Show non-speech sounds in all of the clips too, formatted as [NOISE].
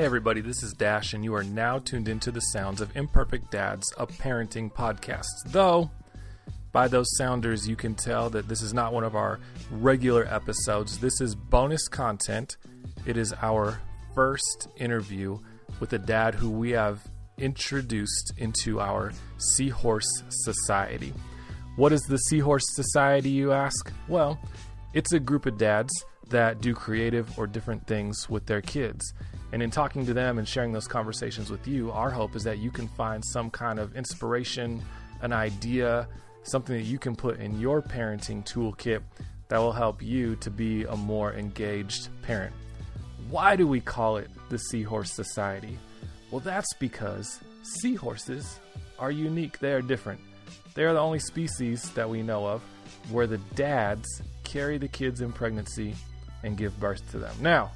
Hey, everybody, this is Dash, and you are now tuned into the sounds of Imperfect Dads, a parenting podcast. Though, by those sounders, you can tell that this is not one of our regular episodes. This is bonus content. It is our first interview with a dad who we have introduced into our Seahorse Society. What is the Seahorse Society, you ask? Well, it's a group of dads that do creative or different things with their kids. And in talking to them and sharing those conversations with you, our hope is that you can find some kind of inspiration, an idea, something that you can put in your parenting toolkit that will help you to be a more engaged parent. Why do we call it the Seahorse Society? Well, that's because seahorses are unique, they are different. They are the only species that we know of where the dads carry the kids in pregnancy and give birth to them. Now,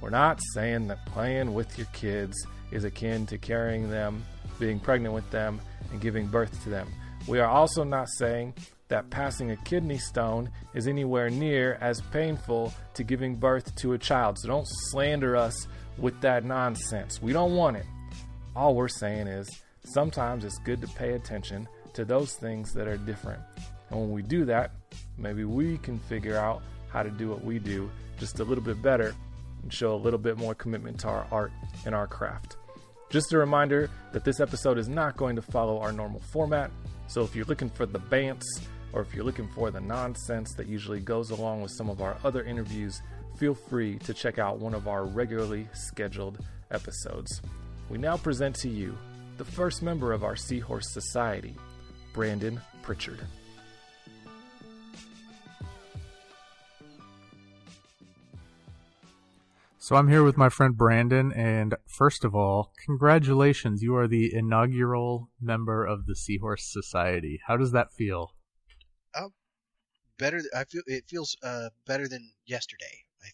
we're not saying that playing with your kids is akin to carrying them, being pregnant with them, and giving birth to them. We are also not saying that passing a kidney stone is anywhere near as painful to giving birth to a child. So don't slander us with that nonsense. We don't want it. All we're saying is sometimes it's good to pay attention to those things that are different. And when we do that, maybe we can figure out how to do what we do just a little bit better and show a little bit more commitment to our art and our craft. Just a reminder that this episode is not going to follow our normal format, so if you're looking for the bants or if you're looking for the nonsense that usually goes along with some of our other interviews, feel free to check out one of our regularly scheduled episodes. We now present to you the first member of our Seahorse Society, Brandon Pritchard. So I'm here with my friend Brandon, and first of all, congratulations! You are the inaugural member of the Seahorse Society. How does that feel? Uh, better. I feel it feels uh, better than yesterday. I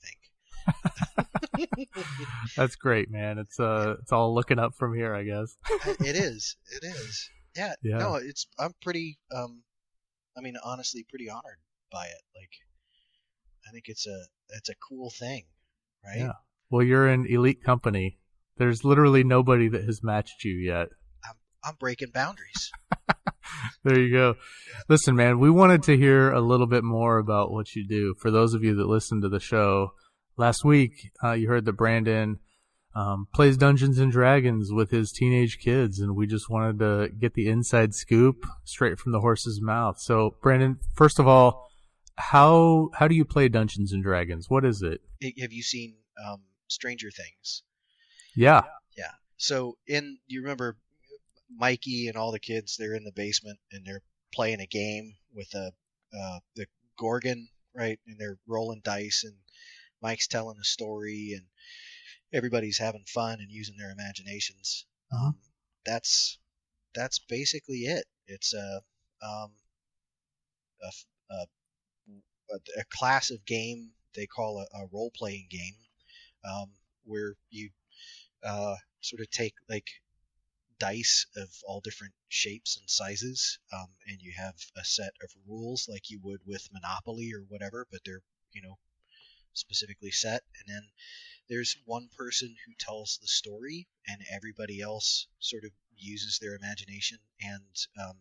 think. [LAUGHS] [LAUGHS] That's great, man. It's uh, it's all looking up from here, I guess. it is. It is. Yeah, [LAUGHS] yeah. No, it's. I'm pretty. Um, I mean, honestly, pretty honored by it. Like, I think it's a it's a cool thing right? Yeah. Well, you're in elite company. There's literally nobody that has matched you yet. I'm, I'm breaking boundaries. [LAUGHS] there you go. Listen, man, we wanted to hear a little bit more about what you do. For those of you that listened to the show last week, uh, you heard that Brandon um, plays Dungeons and Dragons with his teenage kids, and we just wanted to get the inside scoop straight from the horse's mouth. So, Brandon, first of all, how how do you play Dungeons and Dragons? What is it? Have you seen um, Stranger Things? Yeah. Yeah. So in you remember Mikey and all the kids they're in the basement and they're playing a game with a uh, the Gorgon right and they're rolling dice and Mike's telling a story and everybody's having fun and using their imaginations. Mm-hmm. Um, that's that's basically it. It's a um, a, a a, a class of game they call a, a role playing game, um, where you uh, sort of take like dice of all different shapes and sizes, um, and you have a set of rules like you would with Monopoly or whatever, but they're you know specifically set. And then there's one person who tells the story, and everybody else sort of uses their imagination and um,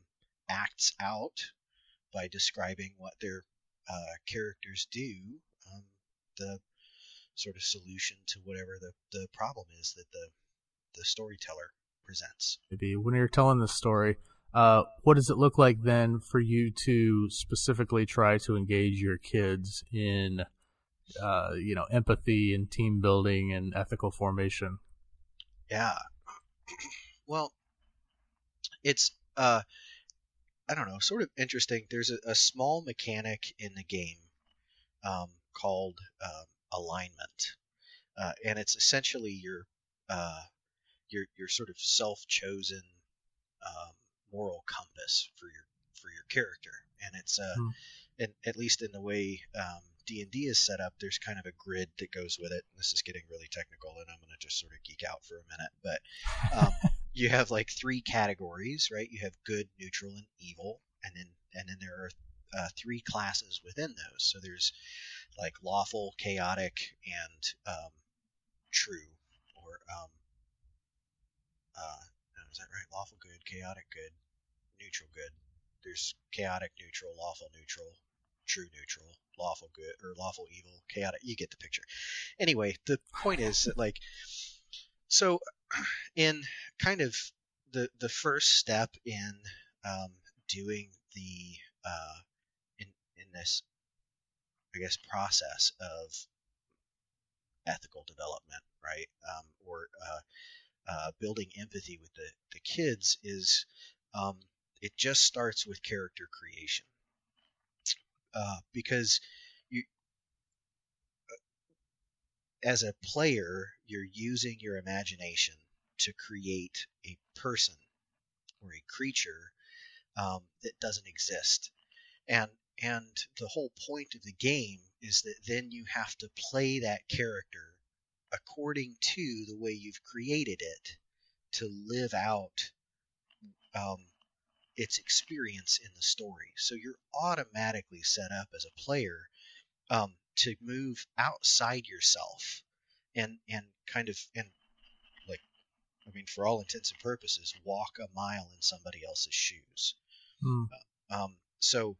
acts out by describing what their uh, characters do um, the sort of solution to whatever the, the problem is that the the storyteller presents. Maybe when you're telling the story, uh, what does it look like then for you to specifically try to engage your kids in, uh, you know, empathy and team building and ethical formation? Yeah. [CLEARS THROAT] Well, it's uh, I don't know, sort of interesting. There's a, a small mechanic in the game um, called uh, alignment, uh, and it's essentially your uh, your your sort of self-chosen um, moral compass for your for your character, and it's uh, hmm. and at least in the way um, D and D is set up, there's kind of a grid that goes with it. And This is getting really technical, and I'm going to just sort of geek out for a minute, but um, [LAUGHS] you have like three categories, right? You have good, neutral, and evil, and then and then there are uh, three classes within those. So there's like lawful, chaotic, and um, true or um, uh, is that right? Lawful good, chaotic good, neutral good. There's chaotic neutral, lawful neutral, true neutral, lawful good or lawful evil, chaotic. You get the picture. Anyway, the point is that like, so in kind of the the first step in um, doing the uh, in in this, I guess, process of ethical development, right? Um, or uh, uh, building empathy with the, the kids is um, it just starts with character creation. Uh, because you, uh, as a player, you're using your imagination to create a person or a creature um, that doesn't exist. And and the whole point of the game is that then you have to play that character according to the way you've created it to live out um, its experience in the story. So you're automatically set up as a player um, to move outside yourself and and kind of and like I mean for all intents and purposes walk a mile in somebody else's shoes. Mm. Um, so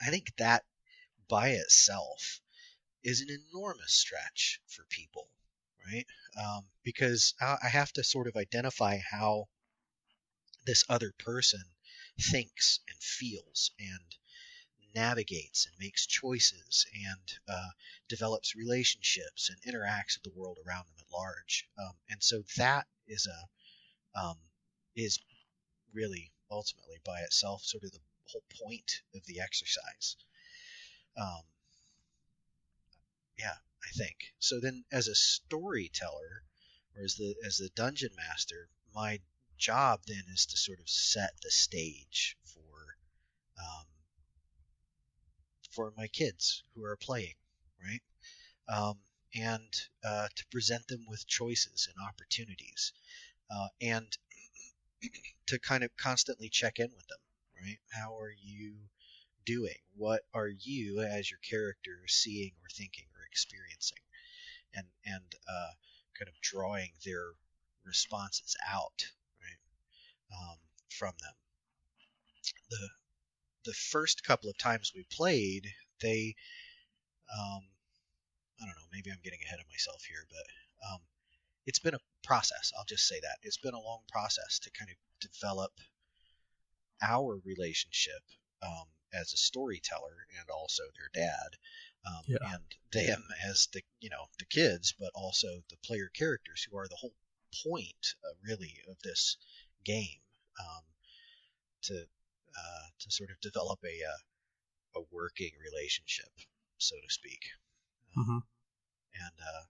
I think that by itself is an enormous stretch for people, right? Um, because I have to sort of identify how this other person thinks and feels and navigates and makes choices and uh, develops relationships and interacts with the world around them at large. Um, and so that is a um, is really ultimately by itself sort of the whole point of the exercise. Um, yeah, I think so. Then, as a storyteller, or as the as the dungeon master, my job then is to sort of set the stage for um, for my kids who are playing, right? Um, and uh, to present them with choices and opportunities, uh, and [CLEARS THROAT] to kind of constantly check in with them, right? How are you doing? What are you as your character seeing or thinking or experiencing? And and uh, kind of drawing their responses out, right, um, from them. The the first couple of times we played, they, um, I don't know, maybe I'm getting ahead of myself here, but um, it's been a process. I'll just say that it's been a long process to kind of develop our relationship um, as a storyteller and also their dad um, yeah. and them as the you know the kids but also the player characters who are the whole point uh, really of this game um, to uh, to sort of develop a uh, a working relationship so to speak um, mm-hmm. and uh,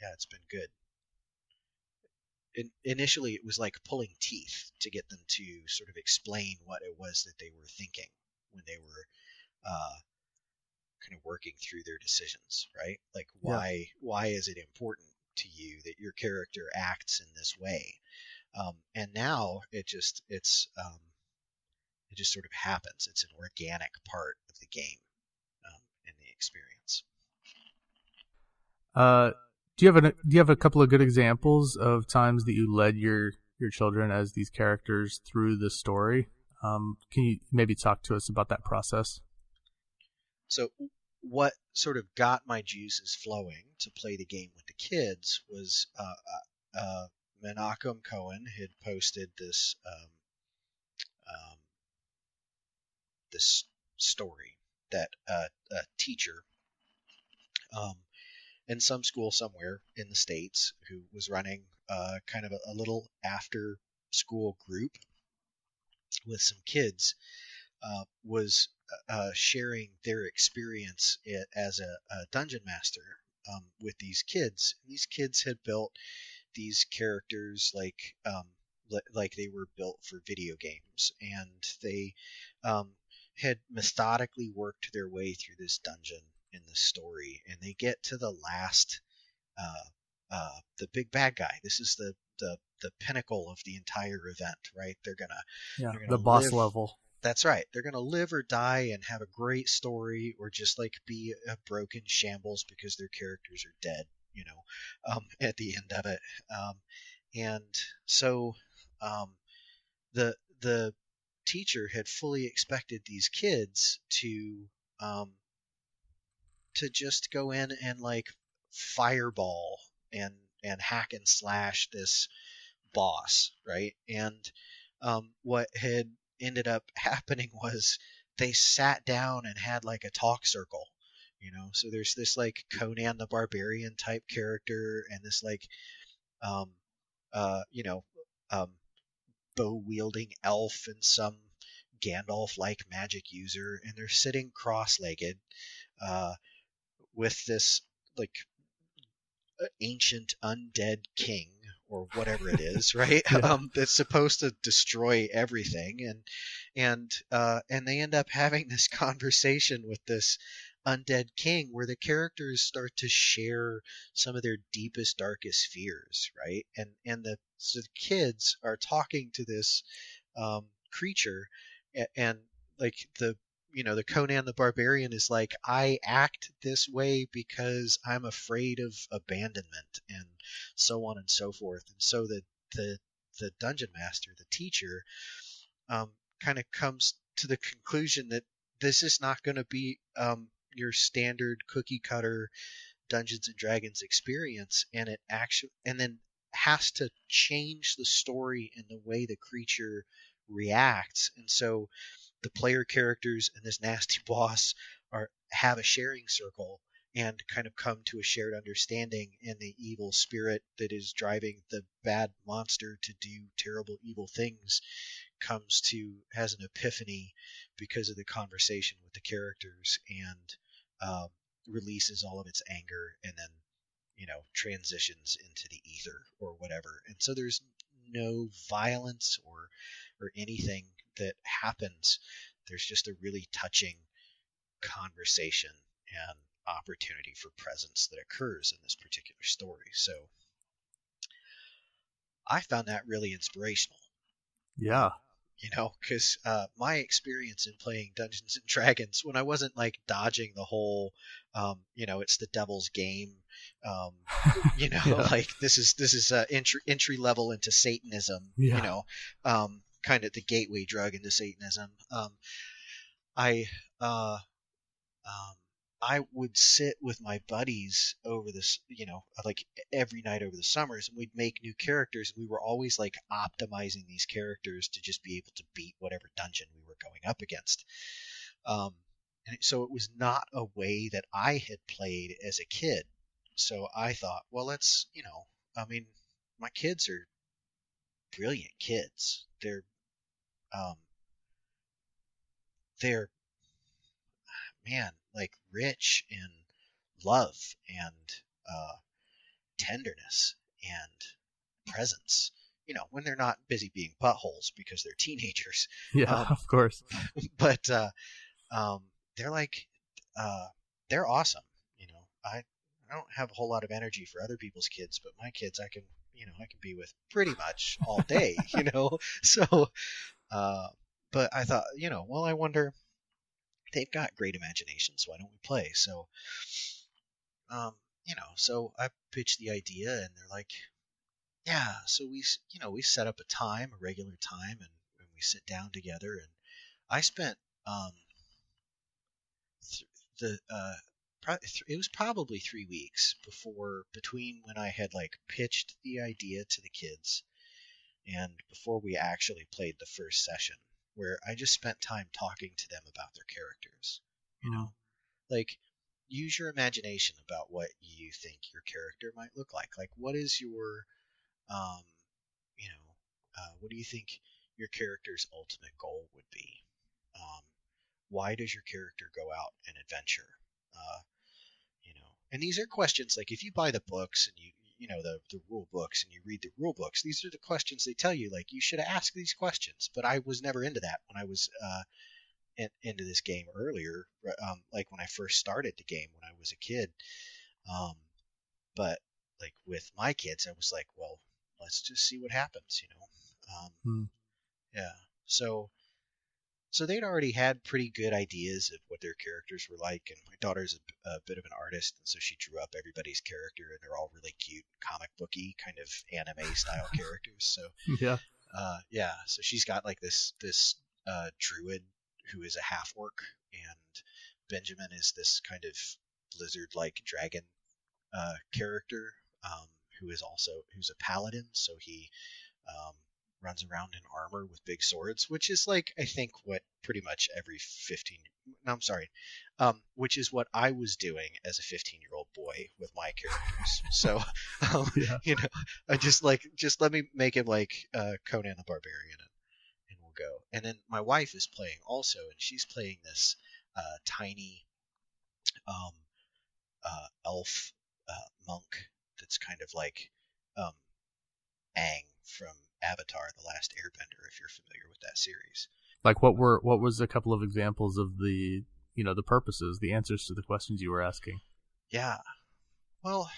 yeah it's been good in, initially it was like pulling teeth to get them to sort of explain what it was that they were thinking when they were uh, kind of working through their decisions, right? Like why yeah. why is it important to you that your character acts in this way? Um, and now it just it's um, it just sort of happens. It's an organic part of the game um, in the experience. Uh, do you have a do you have a couple of good examples of times that you led your your children as these characters through the story? Um, can you maybe talk to us about that process? So, what sort of got my juices flowing to play the game with the kids was uh, uh, uh Menachem Cohen had posted this um, um, this story that uh, a teacher um, in some school somewhere in the states who was running uh, kind of a, a, little after school group with some kids uh, was uh, sharing their experience as a, a dungeon master um, with these kids. These kids had built these characters like um, like they were built for video games, and they um, had methodically worked their way through this dungeon in the story, and they get to the last, uh, uh, the big bad guy. This is the the the pinnacle of the entire event, right? They're gonna, yeah, they're gonna the boss live, level. That's right. They're gonna live or die and have a great story, or just like be a broken shambles because their characters are dead, you know, um, [LAUGHS] at the end of it. Um, and so um, the the teacher had fully expected these kids to um, to just go in and like fireball and and hack and slash this boss, right? And um, what had ended up [LAUGHS] happening was they sat down and had like a talk circle, you know. So there's this like Conan the Barbarian type character and this like, um, uh, you know, um, bow wielding elf and some Gandalf like magic user, and they're sitting cross legged, uh, with this like ancient undead king or whatever it is, [LAUGHS] right? Yeah. Um, that's supposed to destroy everything, and and uh, and they end up having this [LAUGHS] conversation with this undead king, where the characters start to share some of their deepest, darkest fears, right? And and the so the kids are talking to this um, creature, a- and like the you know the Conan the Barbarian is like I act this way because I'm afraid of abandonment and so on and so forth. And so the the the dungeon master, the teacher, um, kind of comes to the conclusion that this is not going to be um, your standard cookie cutter Dungeons and Dragons experience, and it actually and then has to change the story and the way the creature reacts. And so the player characters and this nasty [LAUGHS] boss are have a sharing circle and kind of come to a shared understanding and the evil spirit that is driving the bad monster to do terrible evil things comes to has an epiphany because of the conversation with the characters and um, releases all of its anger and then you know transitions into the ether or whatever. And so there's no violence or or anything that happens. There's just a really touching conversation and opportunity for presence that occurs in this particular story. So i found that really inspirational. Yeah. You know because uh, my experience in playing dungeons and [LAUGHS] dragons when i wasn't like dodging the whole um, you know it's the devil's game um, [LAUGHS] you know Yeah. like this is this is uh, entry entry level into satanism Yeah. you know um, kind of the gateway drug into satanism um, i uh, um, I would sit with my buddies over this, you know, like every night over the summers, and we'd make new characters. We were always like optimizing these characters to just be able to beat whatever dungeon we were going up against. Um, and so it was not a way that I had played as a kid. So I thought, well, let's, you know, I mean, my kids are brilliant kids. They're, um, they're man, like rich in love and uh, tenderness and presence. You know, when they're not busy being buttholes because they're teenagers, [LAUGHS] Yeah, Um, of course. [LAUGHS] but uh, um, they're like, uh, they're awesome. You know, I I don't have a whole lot of energy for other people's kids, but my kids I can, you know, I can be with pretty much all day. [LAUGHS] you know, so, uh, but I thought, you know, well, I wonder they've got great imaginations. Why don't we play? So, um, you know, so I pitched the idea, and they're like, yeah. So we, you know, we set up a time, a regular time, and, and we sit down together. And I spent um, th- the uh, it was probably three weeks before between when I had like pitched the idea to the kids and before we actually played the first session where I just spent time talking to them about their characters. You know, like use your imagination about what you think your character might look like. Like, what is your, um, you know, uh, what do you think your character's ultimate goal would be? Um, why does your character go out and adventure? Uh, you know, and these are questions like if you buy the books and you you know the the rule books and you read the rule books, these are the questions they tell you. Like you should ask these questions. But I was never into that when I was uh, in, into this game earlier. Um, like when I first started the game when I was a kid. Um, but like with my kids, I was like, well, let's just see what happens. You know. Um, Hmm. Yeah. So so they'd already had pretty good ideas of what their characters were like. And my daughter's a, a bit of an artist, and so she drew up everybody's character, and they're all really cute, comic booky kind of anime style [LAUGHS] characters. So Yeah. uh, yeah, so she's got like this this uh, druid who is a half orc, and Benjamin is this kind of lizard like dragon uh, character um, who is also who's a paladin. So he um, runs around in armor with big swords, which is like I think what pretty much every 15. No, I'm sorry, um, which is what I was doing as a 15 year old boy with my characters. so [LAUGHS] um, [LAUGHS] Yeah. you know, I just like just let me make him like uh, Conan the Barbarian, and, and we'll go. And then my wife is playing also, and she's playing this uh, tiny um, uh, elf uh, monk that's kind of like um, Aang from Avatar: The Last Airbender, if you're familiar with that series. Like what were what was a couple of examples of the you know the purposes, the answers to the questions you were asking? Yeah. Well,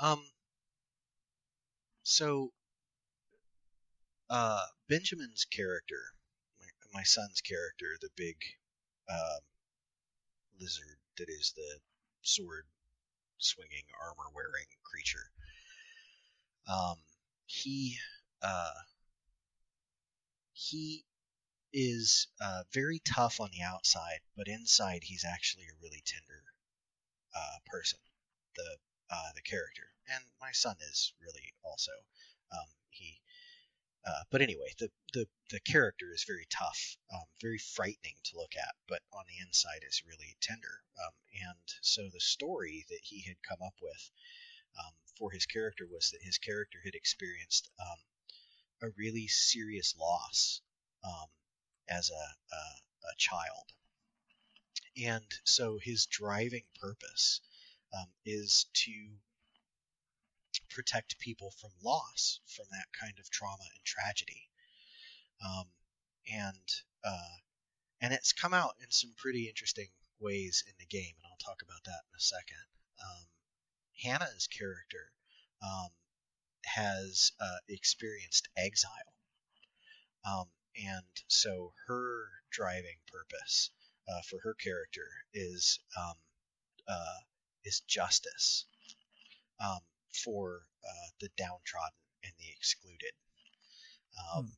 um, so, uh, Benjamin's character, my, my son's character, the big, um, lizard that is the sword swinging, armor wearing creature, um, he, uh, he is uh, very tough on the outside, but inside he's actually a really tender uh, person. The uh, the character, and my son is really also. Um, he, uh, but anyway, the, the the character is very tough, um, very frightening to look at, but on the inside is really tender. Um, and so the story that he had come up with um, for his character was that his character had experienced um, a really serious loss um, as a, a, a child. And so his driving purpose um, is to protect people from loss, from that kind of trauma and tragedy. Um, and uh, and it's come out in some pretty interesting ways in the game, and I'll talk about that in a second. Um, Hannah's character um, has uh, experienced exile. Um, and so her driving purpose uh, for her character is um, uh, is justice um, for uh, the downtrodden and the excluded. Um, Hmm.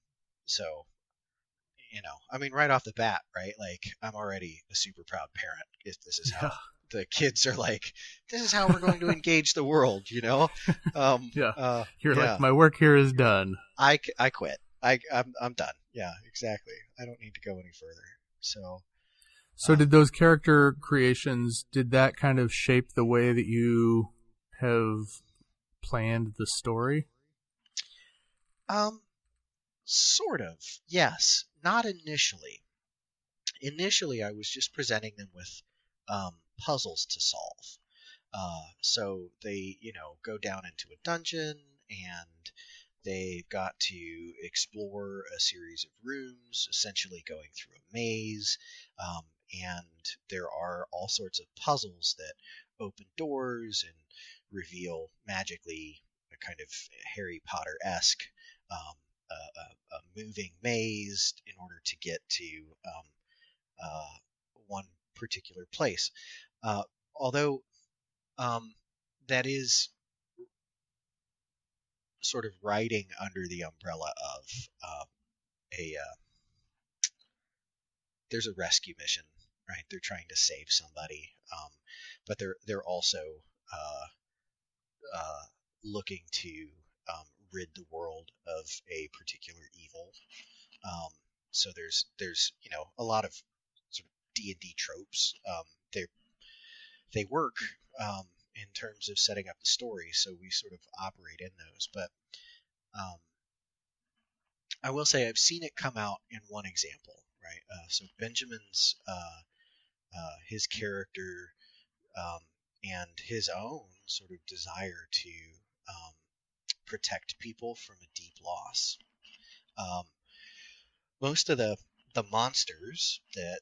So, you know, I mean, right off the bat, right? Like, I'm already a super proud parent if this is how Yeah. The kids are like, this is how we're going to [LAUGHS] engage the world, you know? Um, [LAUGHS] Yeah. Uh, You're yeah. like my work here is done. I, I quit. I I'm I'm done. Yeah, exactly. I don't need to go any further. So So did those character creations did that kind of shape the way that you have planned the story? um sort of. Yes, not initially. Initially I was just presenting them with um puzzles to solve. Uh so they, you know, go down into a dungeon and they've got to explore a series of rooms, essentially going through a maze. Um, and there are all sorts of puzzles that open doors and reveal magically a kind of Harry Potter esque um, a, a, moving maze in order to get to um, uh, one particular place. Uh, although um, that is sort of riding under the umbrella of um, a uh, there's a rescue mission, right? They're trying to save somebody, um, but they're they're also uh, uh, looking to um, rid the world of a particular evil. Um, so there's there's you know a lot of sort of D and D tropes. Um, they work um, in terms of setting up the story, so we sort of operate in those. But um, I will say I've seen it come out in one example, right? Uh, so Benjamin's uh, uh, his character um, and his own sort of desire to um, protect people from a deep loss. Um, most of the the monsters that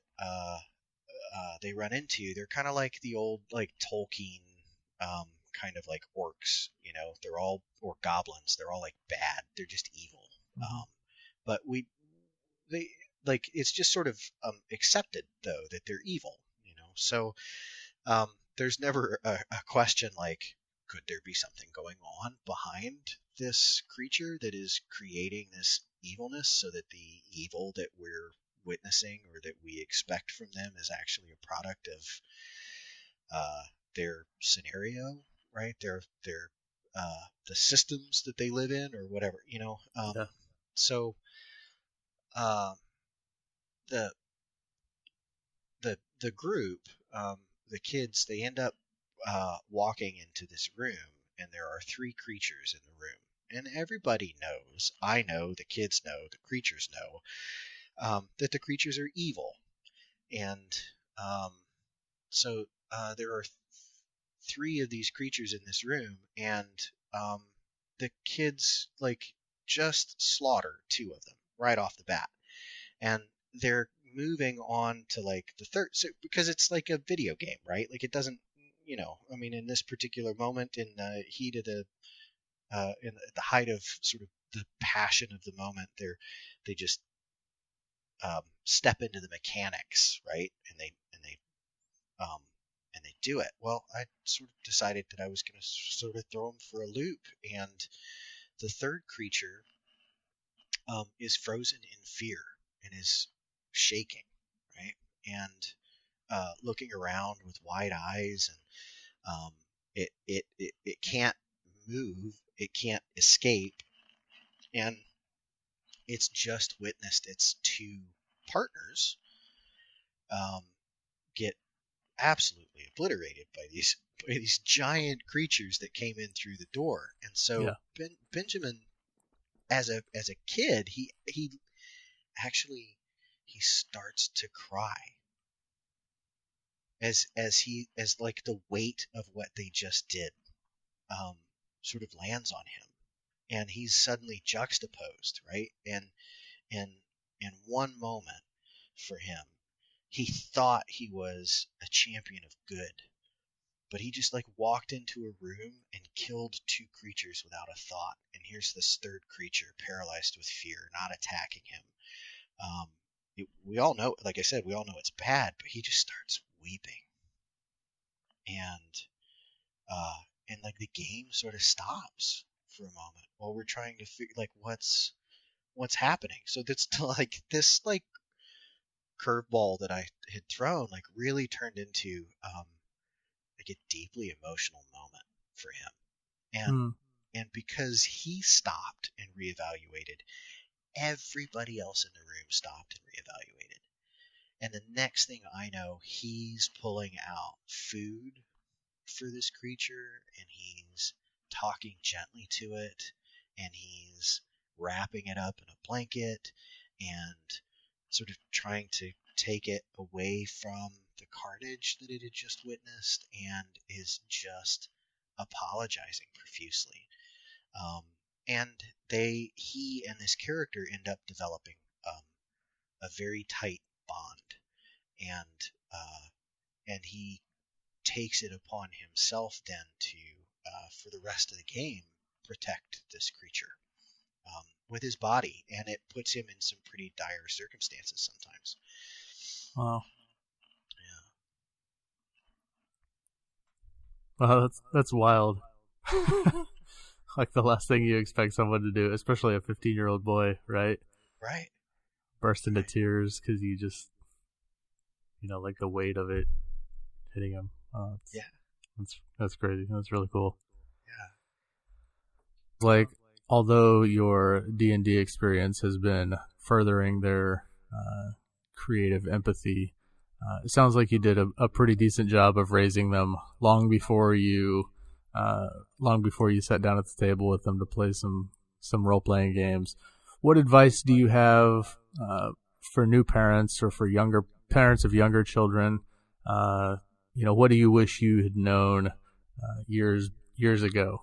uh, they run into, they're kind of like the old like Tolkien um, kind of like orcs. You know, they're all or goblins. They're all like bad. They're just evil. Mhm. Um, but we they like it's just sort of um, accepted though that they're evil, you know. So um, there's never a, a question like, could there be something going on behind this creature that is creating this evilness, so that the evil that we're witnessing or that we expect from them is actually a product of uh, their scenario, right? Their their uh, the systems that they live in or whatever, you know. Um, Yeah. So um, the the the group, um, the kids, they end up uh, walking into this room, and there are three creatures in the room, and everybody knows. I know, the kids know, the creatures know um, that the creatures are evil, and um, so uh, there are th- three of these creatures in this room, and um, the kids like just slaughter two of them right off the bat, and they're moving on to like the third so because it's like a video game right? Like it doesn't you know i mean in this particular moment in the heat of the uh in the, the height of sort of the passion of the moment they're they just um, step into the mechanics right and they and they um and they do it well i sort of decided that i was going to sort of throw them for a loop and the third creature um, is frozen in fear and is shaking, right? And uh, looking around with wide eyes, and um, it, it it it can't move, it can't escape, and it's just witnessed its two partners um, get absolutely obliterated by these [LAUGHS] by these giant creatures that came in through the door, and so Yeah. ben, Benjamin, as a as a kid, he he actually he starts to cry. As as he as like the weight of what they just did um, sort of lands on him and he's suddenly juxtaposed right? And in in one moment for him he thought he was a champion of good but he just like walked into a room and killed two creatures without a thought. And here's this third creature paralyzed with fear not attacking him. Um, it, we all know, like I said, we all know it's bad, but he just starts weeping, and uh, and like the game sort of stops for a moment while we're trying to figure like what's what's happening. So that's [LAUGHS] like this like curveball that I had thrown like really turned into um, like a deeply emotional moment for him, and Hmm. and because he stopped and reevaluated, everybody else in the room stopped and reevaluated. And the next thing I know, he's pulling out food for this creature and he's talking gently to it and he's wrapping it up in a blanket and sort of trying to take it away from the carnage that it had just witnessed and is just apologizing profusely. Um, and they, he and this character end up developing um, a very tight bond, and uh, and he takes it upon himself then to, uh, for the rest of the game, protect this creature um, with his body, and it puts him in some pretty dire circumstances sometimes. Wow. Yeah. Wow, that's that's wild. [LAUGHS] [LAUGHS] like the last thing you expect someone to do, especially a 15 year old boy, right? Right. Burst into tears because you just, you know, like the weight of it hitting him. Oh, Yeah. That's that's crazy. That's really cool. Yeah. Like, although your D and D experience has been furthering their uh, creative empathy, uh, it sounds like you did a, a pretty decent job of raising them long before you, uh, long before you sat down at the table with them to play some some role playing games. What advice do you have uh, for new parents or for younger parents of younger children? You know, what do you wish you had known uh, years years ago?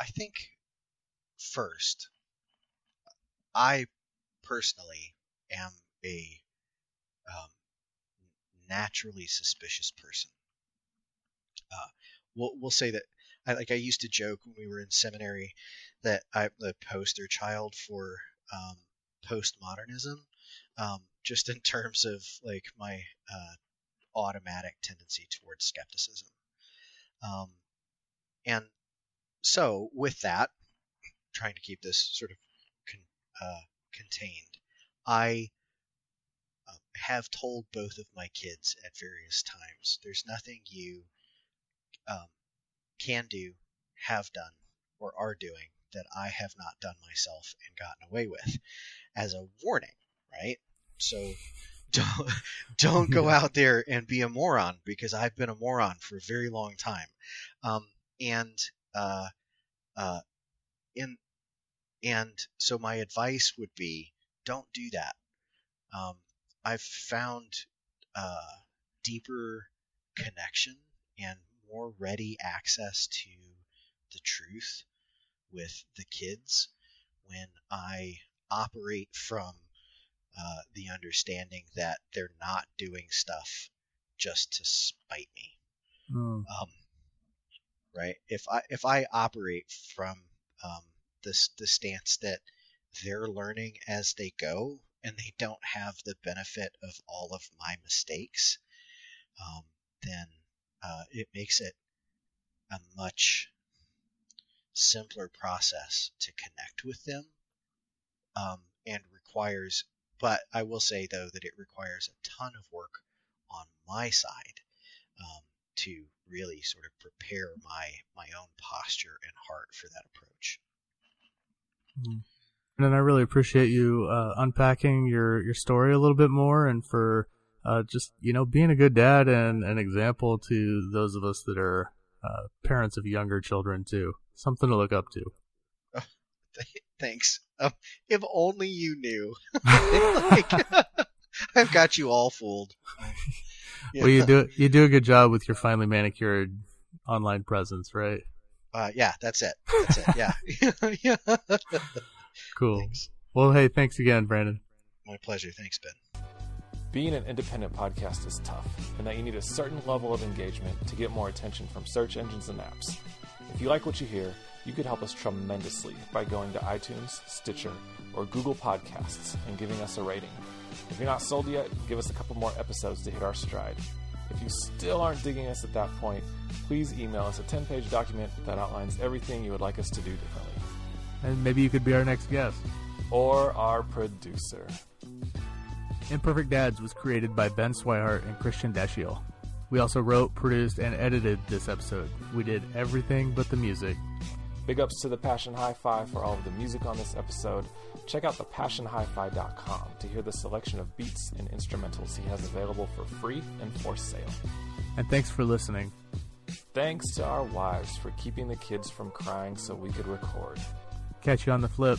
I think first, I personally am a um, naturally suspicious person. Uh, we'll we'll say that I like I used to joke when we were in seminary that I'm the poster child for um, postmodernism, um, just in [LAUGHS] terms of like my uh, automatic tendency towards skepticism. Um, and so, with that, trying to keep this sort of con- uh, contained, I uh, have told both of my kids at various times there's nothing you um, can do, have done, or are doing that I have not done myself and gotten away with as a warning, right? So don't [LAUGHS] don't go out there and be a moron because I've been a moron for a very long time. Um, and uh, uh, in and so my advice would be don't do that. Um, I've found uh, deeper connection and more ready access to the truth with the kids when I operate from uh, the understanding that they're not doing stuff just to spite me. Mm. Um, right? If I if I operate from um, this the stance that they're learning as they go and they don't have the benefit of all of my mistakes, um, then uh, it makes it a much simpler process to connect with them um, and requires but i will say though that it requires a ton of work on my side um, to really sort of prepare my my own posture and heart for that approach And I really appreciate you uh, unpacking your, your story a little bit more and for uh, just, you know, being a good dad and an example to those of us that are uh, parents of younger children, too. Something to look up to. [LAUGHS] thanks um, if only you knew [LAUGHS] [LAUGHS] like, [LAUGHS] i've got you all fooled Well, you do you do a good job with your finely manicured online presence, right? uh, yeah that's it that's it yeah yeah Cool. Thanks. Well, hey, thanks again, Brandon. my pleasure thanks ben Being an independent podcast is tough, and that you need a certain level of engagement to get more attention from search engines and apps. If you like what you hear, you could help us tremendously by going to iTunes, Stitcher, or Google Podcasts and giving us a rating. If you're not sold yet, give us a couple more episodes to hit our stride. If you still aren't digging us at that point, please email us a 10 page document that outlines everything you would like us to do differently. And maybe you could be our next guest. Or our producer. Imperfect Dads was created by Ben Swihart and Christian Deschiel. We also wrote, produced, and edited this episode. We did everything but the music. Big ups to the Passion Hi Fi for all of the music on this episode. Check out thepassionhifi.com to hear the selection of beats and instrumentals he has available for free and for sale. And thanks for listening. Thanks to our wives for keeping the kids from crying so we could record. Catch you on the flip.